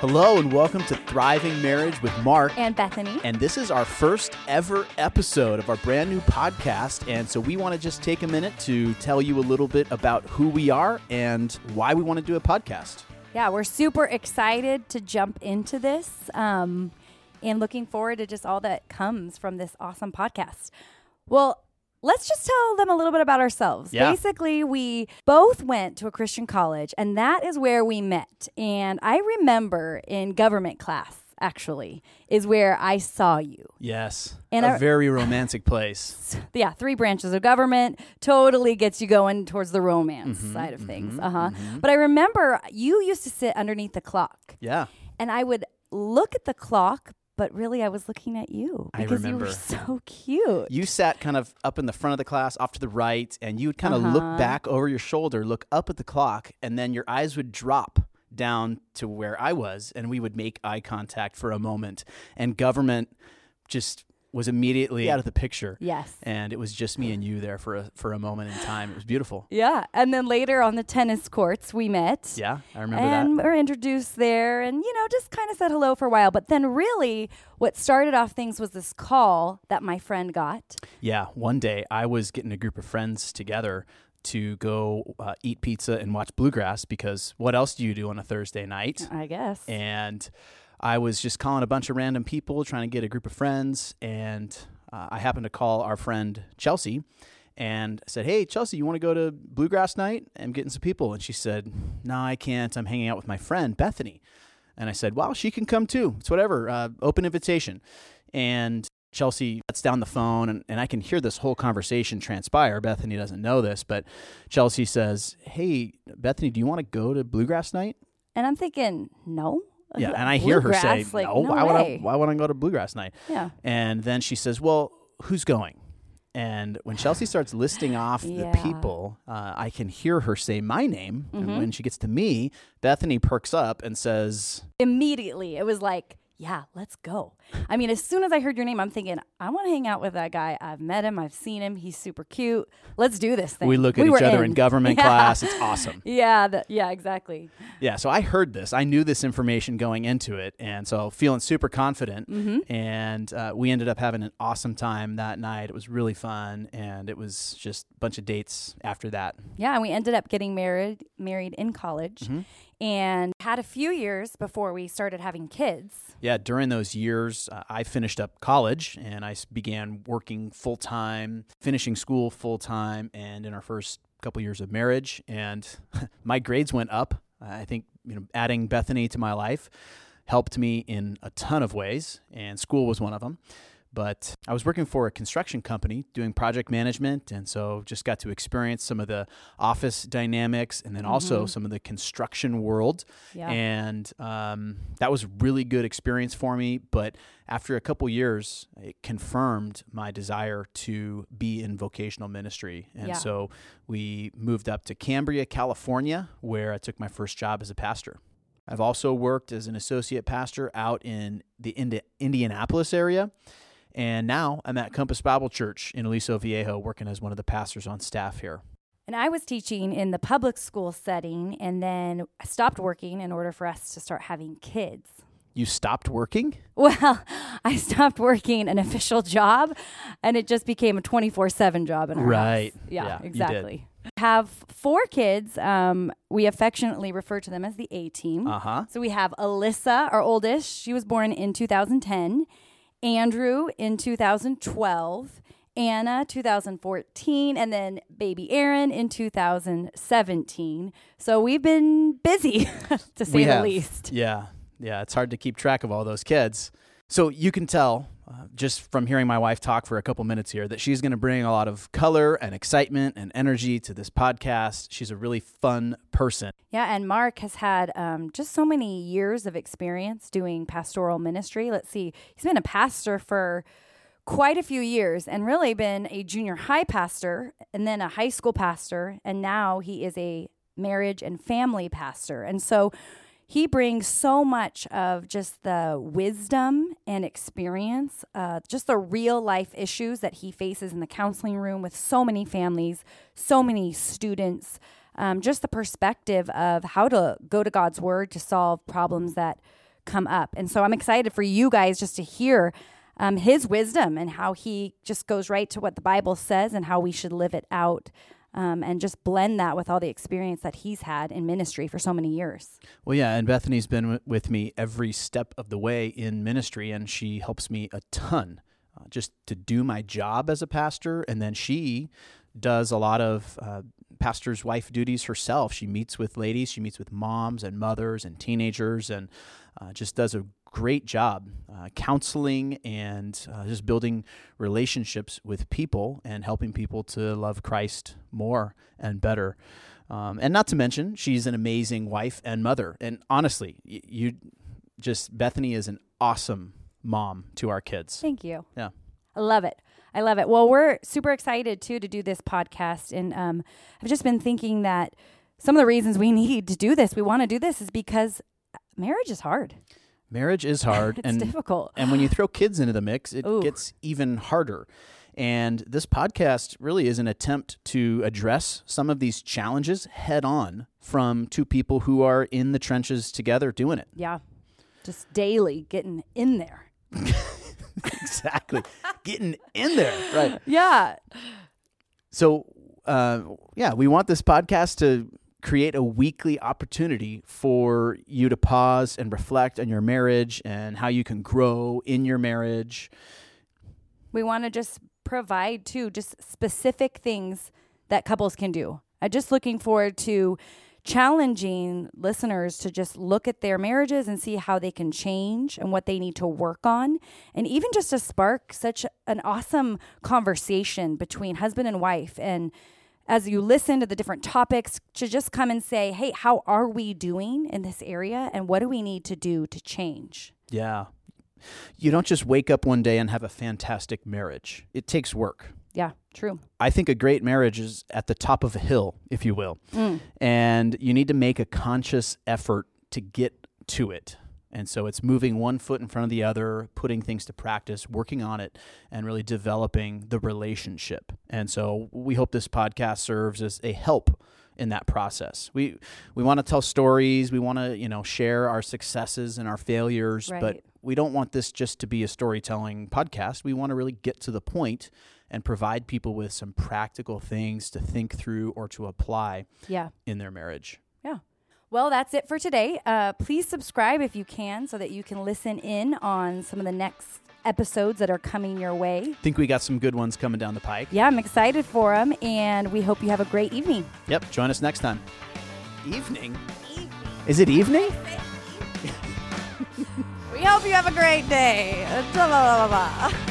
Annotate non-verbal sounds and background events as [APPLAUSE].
Hello and welcome to Thriving Marriage with Mark. And Bethany. And this is our first ever episode of our brand new podcast. And so we want to just take a minute to tell you a little bit about who we are and why we want to do a podcast. Yeah, we're super excited to jump into this um, and looking forward to just all that comes from this awesome podcast. Well, let's just tell them a little bit about ourselves. Yeah. Basically, we both went to a Christian college, and that is where we met. And I remember in government class, actually, is where I saw you. Yes. And a very romantic place. [LAUGHS] Yeah, three branches of government totally gets you going towards the romance Mm-hmm, side of things. Uh huh. But I remember you used to sit underneath the clock. Yeah. and I would look at the clock, but really I was looking at you because you were so cute. You sat kind of up in the front of the class, off to the right, and you would kind of Uh-huh. look back over your shoulder, look up at the clock, and then your eyes would drop down to where I was, and we would make eye contact for a moment. And government just was immediately out of the picture. Yes. And it was just me and you there for a for a moment in time. It was beautiful. Yeah, and then later on the tennis courts we met. Yeah, I remember and that. we were introduced there and you know just kind of said hello for a while but then really what started off things was this call that my friend got Yeah, one day I was getting a group of friends together to go uh, eat pizza and watch bluegrass because what else do you do on a Thursday night? i guess and I was just calling a bunch of random people, trying to get a group of friends, and uh, I happened to call our friend Chelsea, and said, "Hey, Chelsea, you want to go to Bluegrass Night? I'm getting some people." And she said, "No, I can't. I'm hanging out with my friend Bethany." And I said, "Well, she can come too. It's whatever. Uh, open invitation." And Chelsea lets down the phone, and, and I can hear this whole conversation transpire. Bethany doesn't know this, but Chelsea says, Hey, Bethany, do you want to go to Bluegrass Night? and i'm thinking no Yeah, and I [LAUGHS] hear her say? Like, "No, no why would I? way." Why would I go to bluegrass night?" yeah And then she says, "Well, who's going?" And when Chelsea [SIGHS] starts listing off Yeah. the people, uh, I can hear her say my name. And Mm-hmm. when she gets to me, Bethany perks up and says, immediately it was like yeah let's go i mean as soon as i heard your name i'm thinking i want to hang out with that guy i've met him i've seen him he's super cute let's do this thing "We look at were each other in, government [LAUGHS] Yeah. class. It's awesome." [LAUGHS] yeah that, yeah exactly Yeah, so I heard this. I knew this information going into it, and so feeling super confident. Mm-hmm. And uh, we ended up having an awesome time that night. It was really fun, and it was just a bunch of dates after that. yeah and we ended up getting married married in college Mm-hmm. And had a few years before we started having kids Yeah, during those years, uh, I finished up college and I began working full time, finishing school full time, and in our first couple years of marriage, and [LAUGHS] my grades went up. I think you know, adding Bethany to my life helped me in a ton of ways, and school was one of them. But I was working for a construction company doing project management, and so just got to experience some of the office dynamics and then also some of the construction world. Yeah. And um, that was really good experience for me. But after a couple years, it confirmed my desire to be in vocational ministry. And Yeah. so we moved up to Cambria, California, where I took my first job as a pastor. I've also worked as an associate pastor out in the Indi- Indianapolis area. And now I'm at Compass Bible Church in Aliso Viejo, working as one of the pastors on staff here. And I was teaching in the public school setting and then I stopped working in order for us to start having kids. You stopped working? [LAUGHS] Well, I stopped working an official job and it just became a 24 7 job in our Right. house. Yeah, Yeah, exactly. Have four kids. Um, we affectionately refer to them as the A team. Uh huh. So we have Alyssa, our oldest. She was born in 2010. Andrew in 2012. Anna 2014 and then baby Aaron in 2017. So we've been busy [LAUGHS] to say we the have. least. Yeah, yeah. It's hard to keep track of all those kids. So you can tell just from hearing my wife talk for a couple minutes here that she's going to bring a lot of color and excitement and energy to this podcast. She's a really fun person. Yeah, and Mark has had um, just so many years of experience doing pastoral ministry. Let's see, he's been a pastor for quite a few years and really been a junior high pastor and then a high school pastor. And now he is a marriage and family pastor. And so he brings so much of just the wisdom and experience, uh, just the real life issues that he faces in the counseling room with so many families, so many students, um, just the perspective of how to go to God's word to solve problems that come up. And so I'm excited for you guys just to hear um, his wisdom and how he just goes right to what the Bible says and how we should live it out. Um, and just blend that with all the experience that he's had in ministry for so many years. Well, yeah, and Bethany's been w- with me every step of the way in ministry, and she helps me a ton uh, just to do my job as a pastor. And then she does a lot of uh, pastor's wife duties herself. She meets with ladies, she meets with moms and mothers and teenagers, and uh, just does a great job uh, counseling and uh, just building relationships with people and helping people to love Christ more and better. Um, and not to mention, she's an amazing wife and mother. And honestly, you just, Bethany is an awesome mom to our kids. Thank you. Yeah. I love it. I love it. Well, we're super excited too to do this podcast. And um, I've just been thinking that some of the reasons we [LAUGHS] need to do this, we want to do this, is because marriage is hard. Marriage is hard. [LAUGHS] it's and difficult. And when you throw kids into the mix, it Ooh. gets even harder. And this podcast really is an attempt to address some of these challenges head on from two people who are in the trenches together doing it. Yeah. Just daily getting in there. [LAUGHS] exactly. Getting in there. Right. Yeah. So, uh, yeah, we want this podcast to create a weekly opportunity for you to pause and reflect on your marriage and how you can grow in your marriage. We want to just provide too just specific things that couples can do. I'm just looking forward to challenging listeners to just look at their marriages and see how they can change and what they need to work on and even just to spark such an awesome conversation between husband and wife and as you listen to the different topics to just come and say hey how are we doing in this area and what do we need to do to change Yeah. You don't just wake up one day and have a fantastic marriage. It takes work. yeah true I think a great marriage is at the top of a hill, if you will. Mm. And you need to make a conscious effort to get to it. And so it's moving one foot in front of the other, putting things to practice, working on it, and really developing the relationship. And so we hope this podcast serves as a help in that process. We we want to tell stories, we want to, you know, share our successes and our failures, but we don't want this just to be a storytelling podcast. We want to really get to the point and provide people with some practical things to think through or to apply yeah in their marriage. Yeah. Well, that's it for today. Uh, please subscribe if you can so that you can listen in on some of the next episodes that are coming your way. Think we got some good ones coming down the pike. Yeah, I'm excited for them, and we hope you have a great evening. Yep, join us next time. Evening? Is it evening? [LAUGHS] We hope you have a great day. Blah, blah, blah, blah.